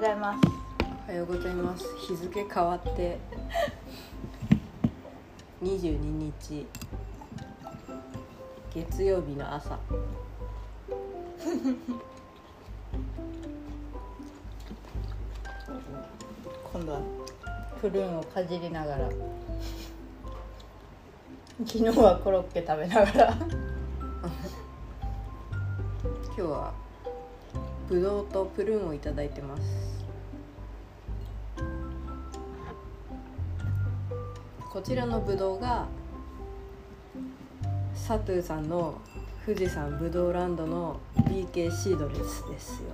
ございます。おはようございます。日付変わって22日。月曜日の朝。今度はプルーンをかじりながら。昨日はコロッケ食べながら。今日はぶどうとプルーンをいただいてますこちらのぶどうがサトゥーさんの富士山ぶどうランドの BK シードレスですよ。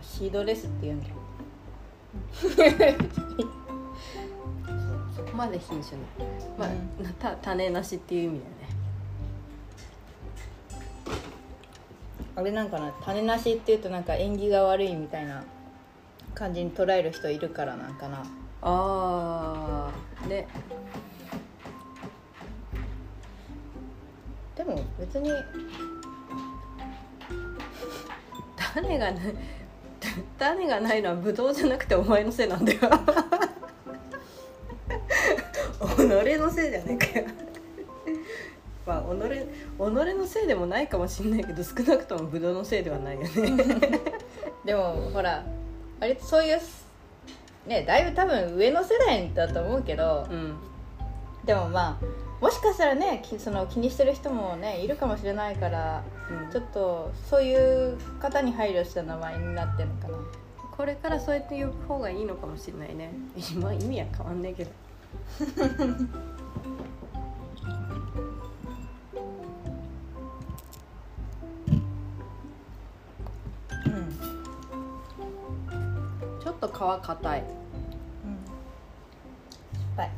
シードレスって言うんだそこまで品種のまあ、うた種なしっていう意味だよね。あれなんかな種なしっていうとなんか縁起が悪いみたいな感じに捉える人いるからなんかなああね。でも別に。種がない。種がないのはブドウじゃなくてお前のせいなんだよ。己のせいじゃねえかよ。まあ己己のせいでもないかもしれないけど少なくともブドウのせいではないよね。でもほら割とそういうねだいぶ多分上の世代だと思うけどうん。でもまあもしかしたらねきその気にしてる人もねいるかもしれないからちょっとそういう方に配慮した名前になってるのかな。これからそうやって呼ぶ方がいいのかもしれないね。今意味は変わんねえけど 皮硬い。うん。失敗。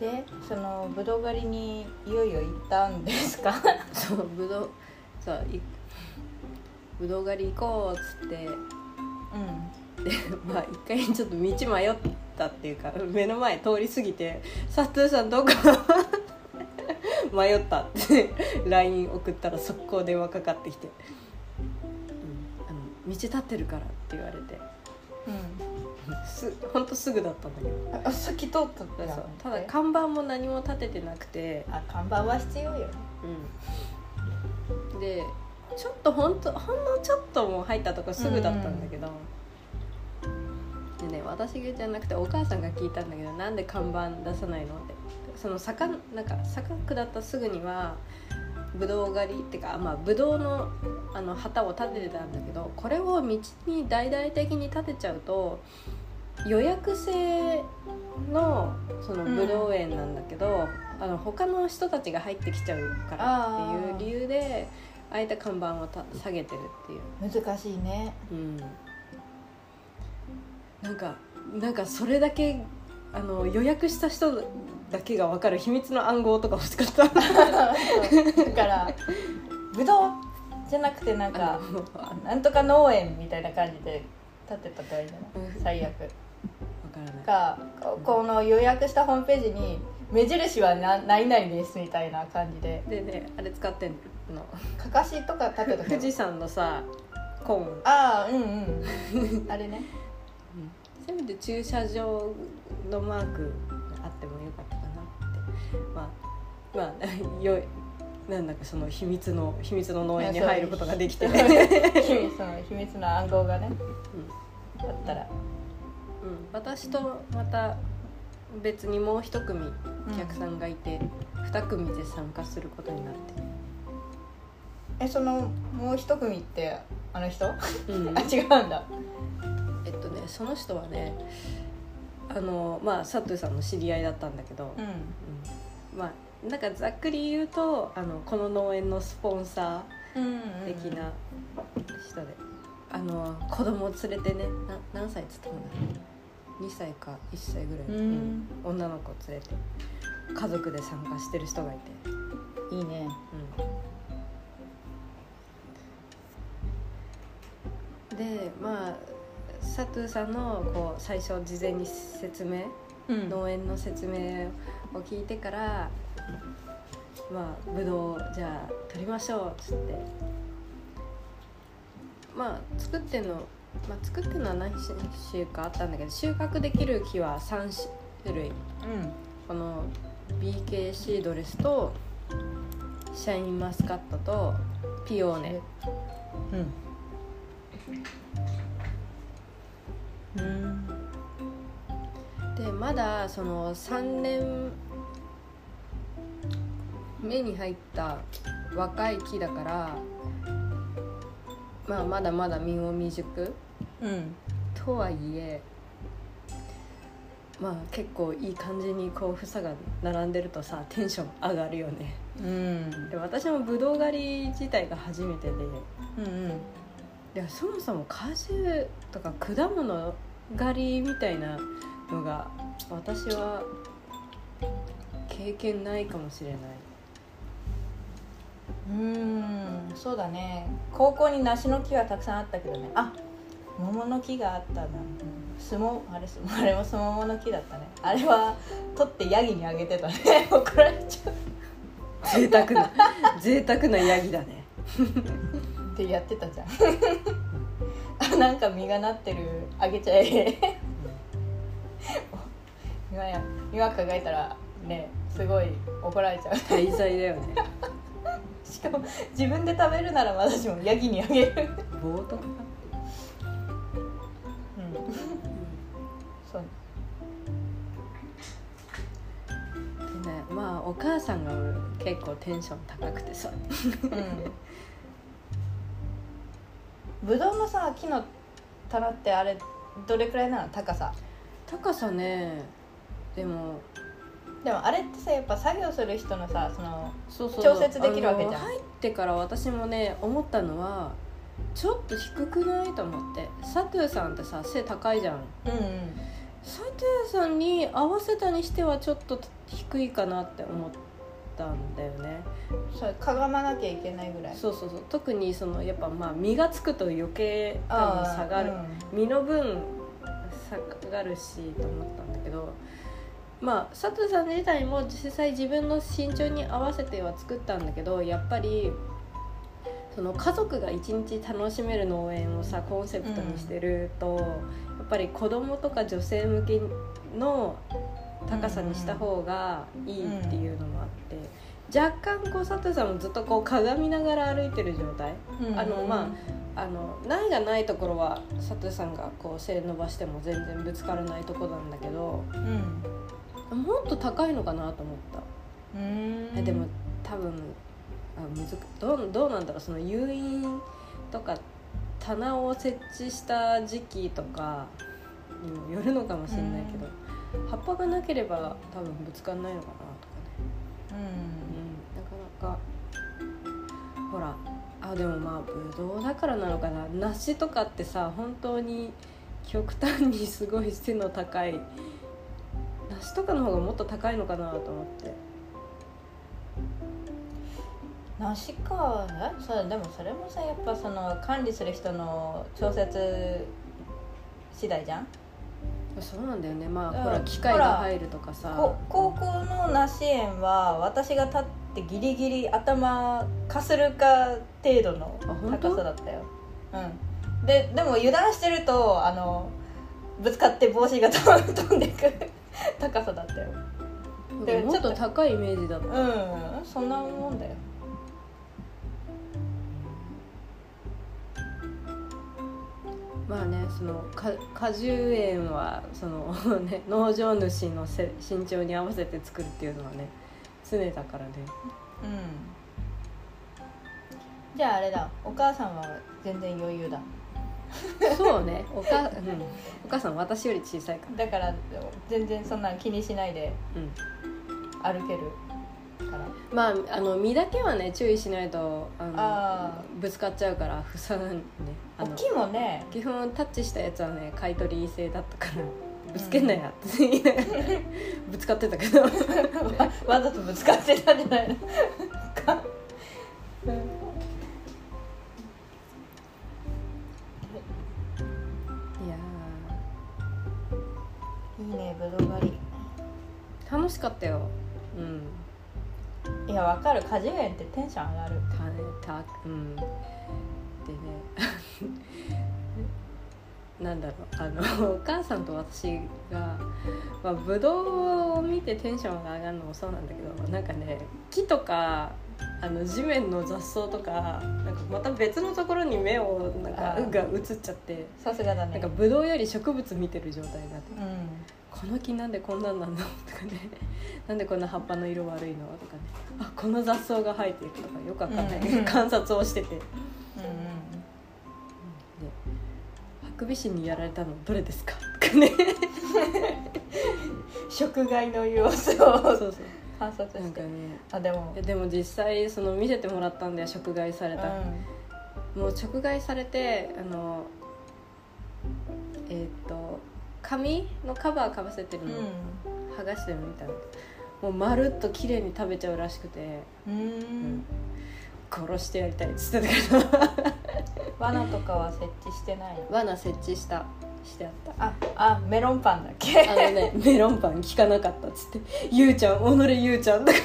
でそのぶどう狩りにいよいよ行ったんですか？そうぶどうそういぶどう狩り行こうっつって。うん。でまあ一回ちょっと道迷ったっていうか目の前通り過ぎて「佐藤さんどこ?」迷ったって LINE 送ったら速攻電話かかってきて「うん、あの道立ってるから」って言われて。うん。すほんとすぐだったんだけど。あさっき通ったんだ。そうただ看板も何も立ててなくて、あ看板は必要よ。うん、でちょっとほんとほんのちょっともう入ったとこすぐだったんだけど、でね私じゃなくてお母さんが聞いたんだけどなんで看板出さないのってその坂なんか坂下ったすぐにはぶどう狩りってかまあぶどうのあの旗を立ててたんだけどこれを道に大々的に立てちゃうと予約制のそのぶどう園なんだけど、あの他の人たちが入ってきちゃうからっていう理由であえて看板をた下げてるっていう、難しいね。うん、なんかなんかそれだけあの予約した人だけが分かる秘密の暗号とか欲しかった。だからぶどうじゃなくてなんかなんとか農園みたいな感じで立てたっていいんじゃない？うん。最悪。分からない。かここの予約したホームページに目印はな何々ですみたいな感じで。でねあれ使ってんの。かかしとか立てた富士山のさコーン。ああうんうん。あれね。せめて駐車場のマークあってもよかっまあまあ よなんだかその秘密の秘密の農園に入ることができて、秘うん、密その秘密の暗号がねあったら。うん、私とまた別にもう一組お客さんがいて、二組で参加することになって、えそのもう一組ってあの人？あうん。違うんだ。えっとねその人はねあのまあ佐藤さんの知り合いだったんだけど、うんうんまあなんかざっくり言うとあのこの農園のスポンサー的な人で、あの子供を連れてねな何歳っつったの2歳か1歳ぐらいの、うん。女の子連れて家族で参加してる人がいて、いいね。うん、でまあ佐藤さんのこう最初事前に説明、うん。農園の説明を聞いてからまあぶどうじゃあ取りましょうっつって。まあ作ってんの、まあ、作ってるのは何種かあったんだけど収穫できる木は3種類。うん。この BK シードレスとシャインマスカットとピオーネ。うん。うんでまだその3年目に入った若い木だからまあまだまだ実も未熟うん。とはいえまあ結構いい感じにこう房が並んでるとさテンション上がるよね。うん。で私もぶどう狩り自体が初めてで。うんいやそもそも果樹とか果物狩りみたいなのが私は経験ないかもしれない。うんそうだね。高校に梨の木はたくさんあったけどね。あ桃の木があったな。すもあれすあれもすももの木だったね。あれは取ってヤギにあげてたね。怒られちゃう。贅沢な贅沢なヤギだね。ってやってたじゃん。あなんか実がなってるあげちゃえ今や今考えたらねすごい怒られちゃう。大罪だよね。しかも自分で食べるならまだしもヤギにあげる。冒涜か。うん。そう。でねまあお母さんが結構テンション高くてさ。うん。ぶどうのさ木の棚ってあれどれくらいなの？高さ。高さねでもでもあれってさやっぱ作業する人のさそのそうそう。調節できるわけじゃん。入ってから私もね思ったのはちょっと低くない？と思って。サトゥーさんってさ背高いじゃん。うんうんサトゥーさんに合わせたにしてはちょっと低いかなって思ったんだよね。そうかがまなきゃいけないぐらい。そうそうそう。特にそのやっぱまあ実がつくと余計多分下がる、うん。身の分下がるしと思ったんだけどまあ佐藤さん自体も実際自分の身長に合わせては作ったんだけどやっぱりその家族が一日楽しめる農園をさコンセプトにしてると、やっぱり子供とか女性向けの高さにした方がいいっていうのもあって、若干こう佐藤さんもずっとこう鏡みながら歩いてる状態。うん。あのまあの苗がないところは佐藤さんがこう背伸ばしても全然ぶつからないとこなんだけどうんもっと高いのかなと思った、うん。えでも多分あむずくどうどうなんだろうその誘引とか棚を設置した時期とかにもよるのかもしれないけど、葉っぱがなければ多分ぶつかんないのかなとかね。うん。うん、なかなかほらあでもまあぶどうだからなのかな。梨とかってさ本当に極端にすごい背の高い梨とかの方がもっと高いのかなと思って。梨か。え？そうでもそれもさやっぱその管理する人の調節次第じゃん？そうなんだよね。まあ、うん。ほら機械が入るとかさ。こ高校の梨園は私が立ってギリギリ頭かするか程度の高さだったよ。うん。ででも油断してるとあのぶつかって帽子が飛ん でいく 高さだったよ。でもっと高いイメージだった。うんそんなもんだよ。まあねそのか果樹園はその、ね、農場主のせ身長に合わせて作るっていうのはね常だからね。うん。じゃああれだお母さんは全然余裕だそうね。おか、うん、お母さん私より小さいかだから全然そんなん気にしないでら、うん、歩けるから。まああの実だけはね注意しないとあのあぶつかっちゃうからふさね。あの木もね。基本タッチしたやつはね買い取り製だったからぶつけんなやって言いながら ぶつかってたけど。わわざとぶつかってたんじゃないの？いいねぶどう狩り。ー楽しかったよ。うん。いやわかる。果樹園ってテンション上がる。たたうん。でね。なんだろう。あのお母さんと私が、まあ、ブドウを見てテンションが上がるのもそうなんだけどなんかね木とかあの地面の雑草とかなんかまた別のところに目をなんかあー。が映っちゃってさすがだね。なんかブドウより植物見てる状態になってうん。この木なんでこんなんなんの？とかね。なんでこんな葉っぱの色悪いの？とかね。あこの雑草が生えていくとかよくわかんない、うん。観察をしてて。でうん。ハクビシンにやられたのどれですか？とかね。う ん 食害の様子そうをそう観察してなんかね。あでも。でも実際その見せてもらったんだよ食害された、もう直害されてあのえっ、と紙のカバーかぶせてるの、うん。剥がしてるみたいな。もうまるっと綺麗に食べちゃうらしくて、うん。うん。殺してやりたいっつってたけど罠とかは設置してない罠設置したしてあった。ああメロンパンだっけ？あのねメロンパン効かなかったっつって「ゆうちゃん己ゆうちゃん」とか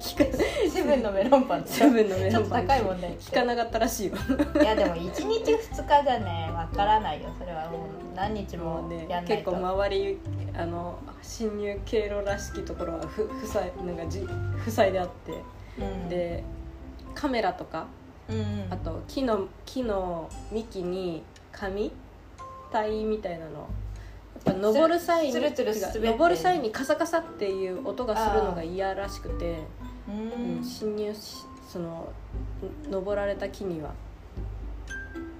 聞かセブンのメロンパンセブンのメロンパン高いもんね効かなかったらしいよ。いやでも1日2日じゃねわからないよそれはもう。何日もね結構周りあの侵入経路らしきところはふ塞いなんかじ塞いであって、うん。でカメラとかうんうん。あと木の木の幹に紙？体みたいなの。やっぱ登る際につるつる違う滑って登る際にカサカサっていう音がするのが嫌らしくて、うん。うん侵入しその登られた木には、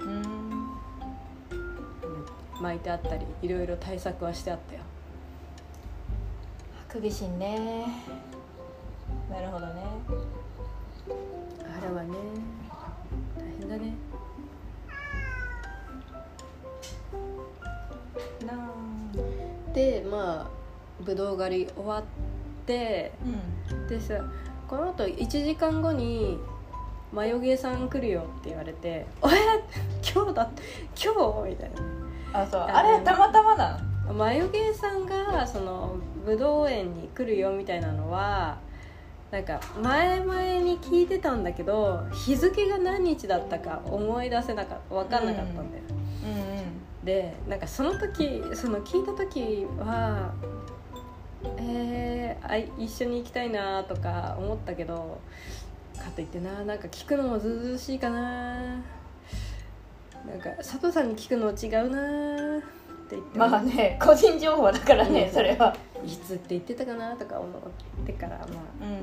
うんうん。巻いてあったりいろいろ対策はしてあったよ。ハクビシンね。なるほどね。あれはねでまあぶどう狩り終わってうん。でさこのあと1時間後に「マヨゲーさん来るよ」って言われて「え？今日だ今日?」みたいあそう。ああれたまたまななマヨゲーさんがそのぶどう園に来るよみたいなのはなんか前々に聞いてたんだけど日付が何日だったか思い出せなかった分かんなかったんだよ、うんでなんかその時その聞いた時はえー、あい一緒に行きたいなとか思ったけどかといってななんか聞くのもずうずうしいかな。なんか佐藤さんに聞くの違うなって言ってまあね個人情報だからね、うん。それは。いつって言ってたかなとか思ってからまあ。うん。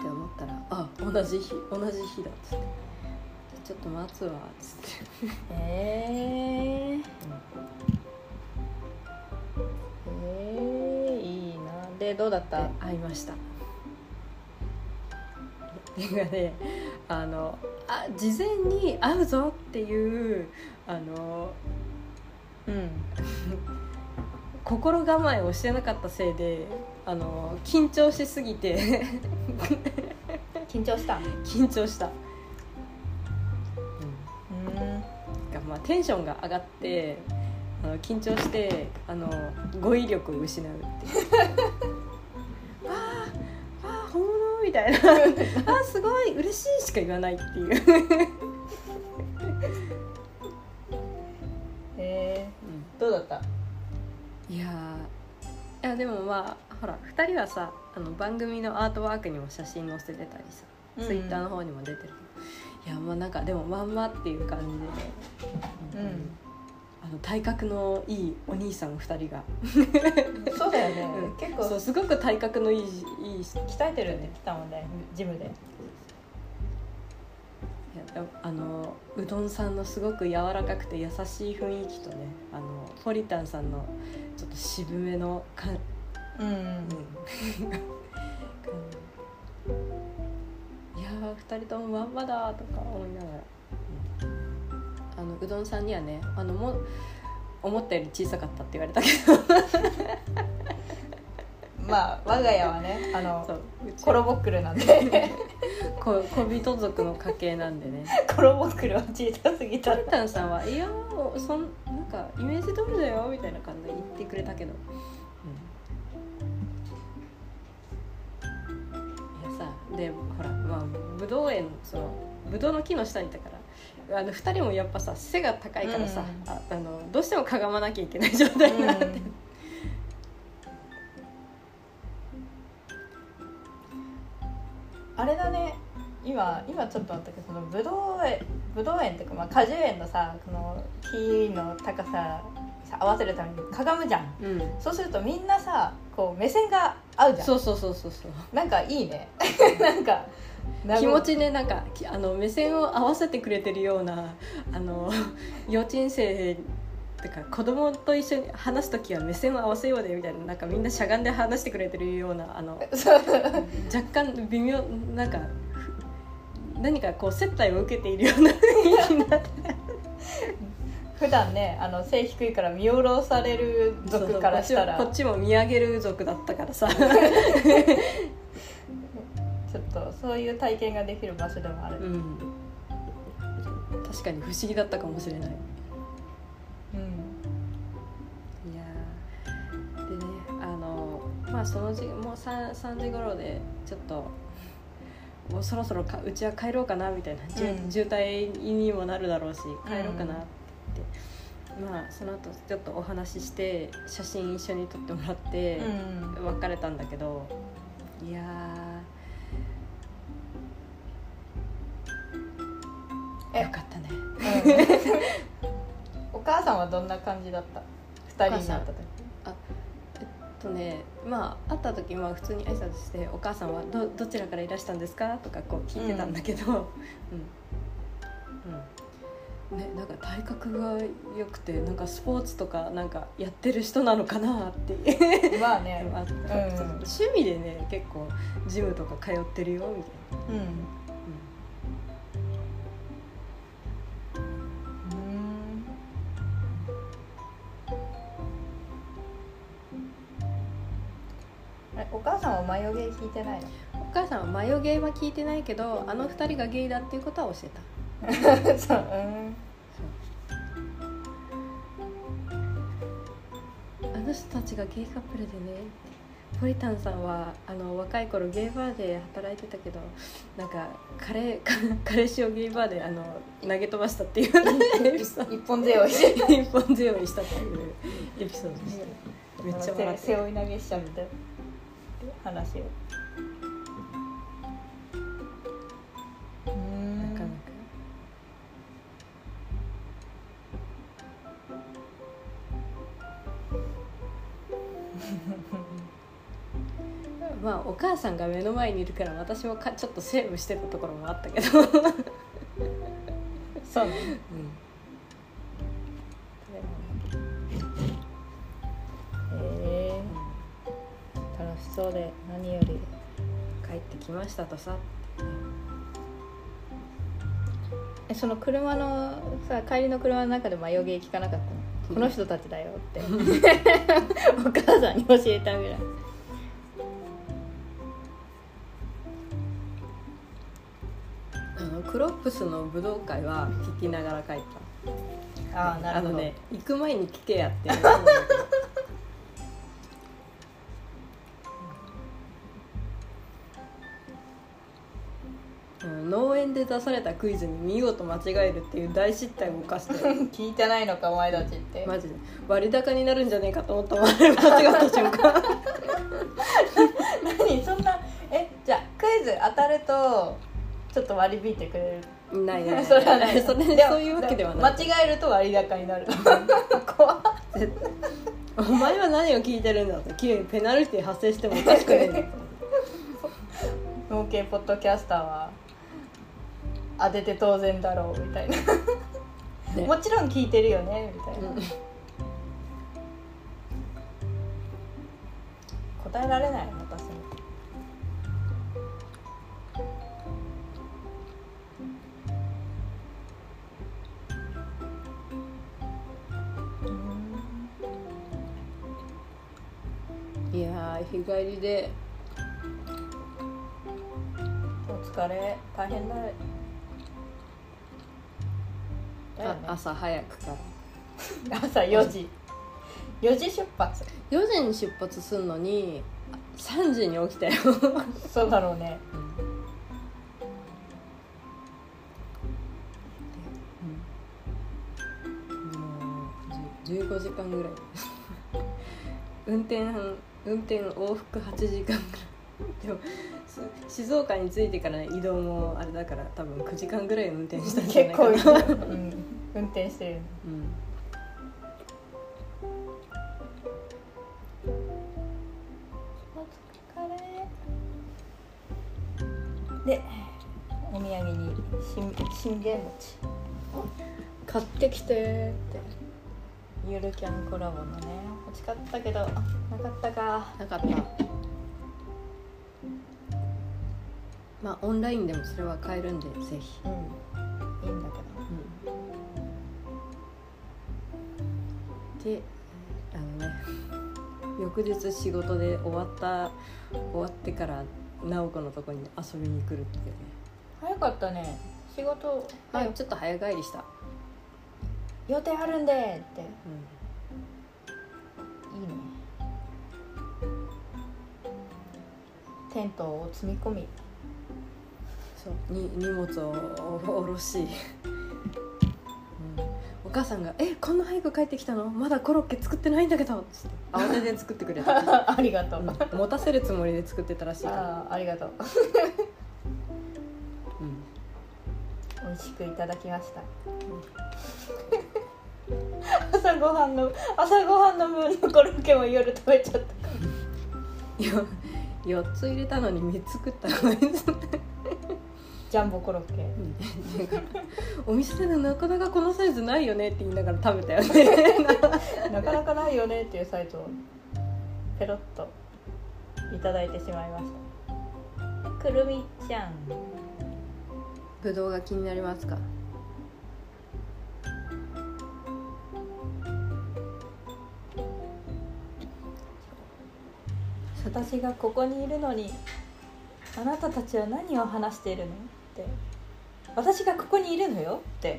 って思ったらあ同じ日同じ日だっつってちょっと待つわっつって、えー、えー、いいな。でどうだった？会いましたねあのあ事前に会うぞっていうあのうん。心構えをしてなかったせいであの緊張しすぎて。緊張した。緊張した、まあ、テンションが上がってあの緊張してあの語彙力を失うっていう。あーあー本物みたいな。あーすごい嬉しいしか言わないっていう、えー、どうだった？いやーいやでもまあほら2人はさあの番組のアートワークにも写真載せてたりさ、ツイッターの方にも出てるいやまあなんかでもまんまっていう感じで、うんあの体格のいいお兄さん2人が、そうだよね、うん。結構。そうすごく体格のいいいい人鍛えてるって言ってたもんねジムで。あのうどんさんのすごく柔らかくて優しい雰囲気とねあのポリタンさんのちょっと渋めのか、うん、うん、うん、いやー2人ともまんまだとか思いながら、のうどんさんにはねあのも思ったより小さかったって言われたけど。まあ我が家はねあのコロボックルなんで。こ小人族の家系なんでね。コロボックルは小さすぎた。ポリタンさんは「いやーそんなんかイメージ通りだよ」みたいな感じで言ってくれたけど、でほらまあぶどう園そのぶどうの木の下にいたからあの2人もやっぱさ背が高いからさ、うん。ああのどうしてもかがまなきゃいけない状態になって、うん。あれだね。今今ちょっとあったけどそのぶどう園ぶどう園っていうか、まあ、果樹園のさこの木の高ささ合わせるためにかがむじゃん。うん。そうするとみんなさこう目線が合うじゃん。そうそうそうそうそう。なんかいいね。なんか気持ちねなんかきあの目線を合わせてくれてるようなあの 幼稚園生ってか子供と一緒に話す時は目線を合わせようでみたいななんかみんなしゃがんで話してくれてるようなあの 若干微妙なんかふ何かこう接待を受けているような雰囲気になって。普段ねあの背低いから見下ろされる族からしたら。こっちも見上げる族だったからさ そういう体験ができる場所でもある、うん。確かに不思議だったかもしれない。うん。いやー。でねあのまあその時もう 3, 3時頃でちょっともうそろそろかうちは帰ろうかなみたいな、うん。渋滞にもなるだろうし帰ろうかなって。言って、まあその後ちょっとお話しして写真一緒に撮ってもらって、うん。別れたんだけどいやえ。よかったね。お母さんはどんな感じだった？二人になった時。とねまあ会った時まあ普通に挨拶して「お母さんはどどちらからいらしたんですか?」とかこう聞いてたんだけど、うん。うん。ね、なんか体格が良くてなんかスポーツとかなんかやってる人なのかなっていう。まあね。あん。趣味でね結構ジムとか通ってるよみたいな。うんうんは眉毛引いてないの？お母さんは眉毛は聞いてないけどあの二人がゲイだっていうことは教えた。そううん。あの人たちがゲイカップルでねポリタンさんはあの若い頃ゲイバーで働いてたけどなんか彼 彼氏をゲイバーであの投げ飛ばしたっていうエピソード。一本背負い。一本背負いしたというエピソードでした。めっちゃ笑って背負い投げしちゃった話を。うん。なかなか。まあお母さんが目の前にいるから私もかちょっとセーブしてたところもあったけど、そうね。へそうで何より帰ってきましたとさ。えその車のさ帰りの車の中で眉毛聞かなかったの？この人たちだよって。お母さんに教えたぐらいあのクロップスの武道会は聞きながら帰ったああなるほど。ね行く前に聞けやって 出されたクイズに見事間違えるっていう大失態を犯して。聞いてないのかお前たちって。マジで。割高になるんじゃねえかと思ったもん間違った瞬間。何そんなえじゃあクイズ当たるとちょっと割り引いてくれる？ないない それはない。それそういうわけではない。間違えると割高になる。怖っ。お前は何を聞いてるんだと。急にペナルティ発生してもおかしくないんだと農系ポッドキャスターは当てて当然だろうみたいな、ね。もちろん聞いてるよねみたいな、うん。答えられない私も。いやー日帰りで。お疲れ。大変だね。朝早くから。朝4時。4時出発。4時に出発するのに3時に起きたよ。そうだろうね、うん。15時間ぐらい。運転運転往復8時間ぐらい。でも静岡に着いてから移動もあれだから多分9時間ぐらい運転したんじゃない結かな構、うん、運転してるうんでお土産にしん信玄餅。買ってきてって。ゆるキャンコラボのね。欲しかったけどなかったか。なかったまあオンラインでもそれは買えるんでぜひ、うん。いいんだけであのね 翌日仕事で終わった終わってから直子のとこに遊びに来るっていうね。ど早かったね。仕事、はいちょっと早帰りした、予定あるんでって。ういいね。テントを積み込みに荷物を下ろし、うん、お母さんが「えこんな早く帰ってきたの？まだコロッケ作ってないんだけど」慌てて作ってくれた、ありがとう、うん持たせるつもりで作ってたらしいから、ああありがとう。うん。美味しくいただきました、朝ごはんの朝ごはんの分のコロッケも夜食べちゃった。いや4つ入れたのに3つ食ったのにジャンボコロッケ。お店でなかなかこのサイズないよねって言いながら食べたよね。なかなかないよねっていうサイズをペロッといただいてしまいました。くるみちゃん。ぶどうが気になりますか？私がここにいるのにあなたたちは何を話しているの？って私がここにいるのよって。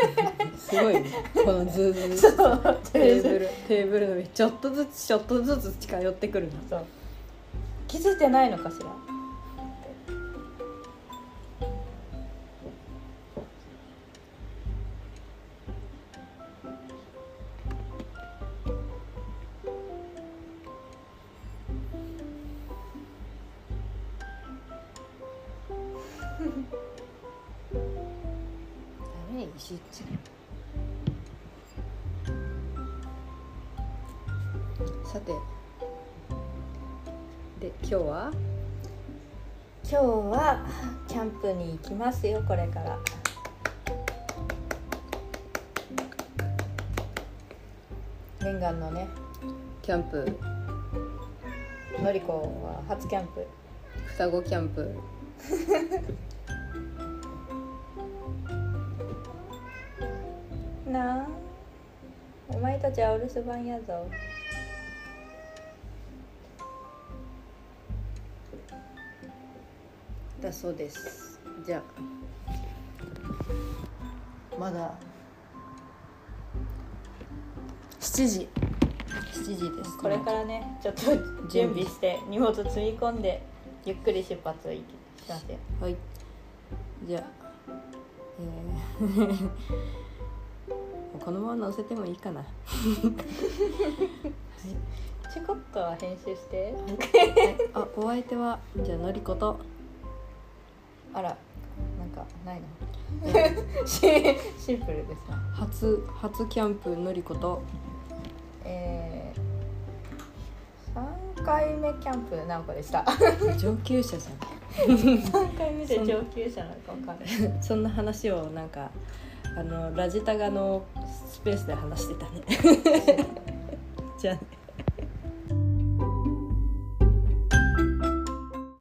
すごいね。このズーズー。テーブル。テーブルの上。ちょっとずつちょっとずつ近寄ってくるのそう。気づいてないのかしら？で今日は？今日はキャンプに行きますよこれから。念願のね。キャンプ。のりこは初キャンプ。双子キャンプ。なあ。お前たちはお留守番やぞそうです。じゃまだあ7時。7時ですこれからねちょっと準備して荷物積み込んでゆっくり出発をいきしますよ。はい。じゃあえー このまま載せてもいいかな。ちょこっとは編集して。あお相手はじゃあのりことあらなんかないの？シシンプルですな初初キャンプのりこと。えー、3回目キャンプ直子でした。上級者じゃ3 回目で上級者なのか分かんない。ん そんな話をなんかあのラジタガのスペースで話してたね。じゃあね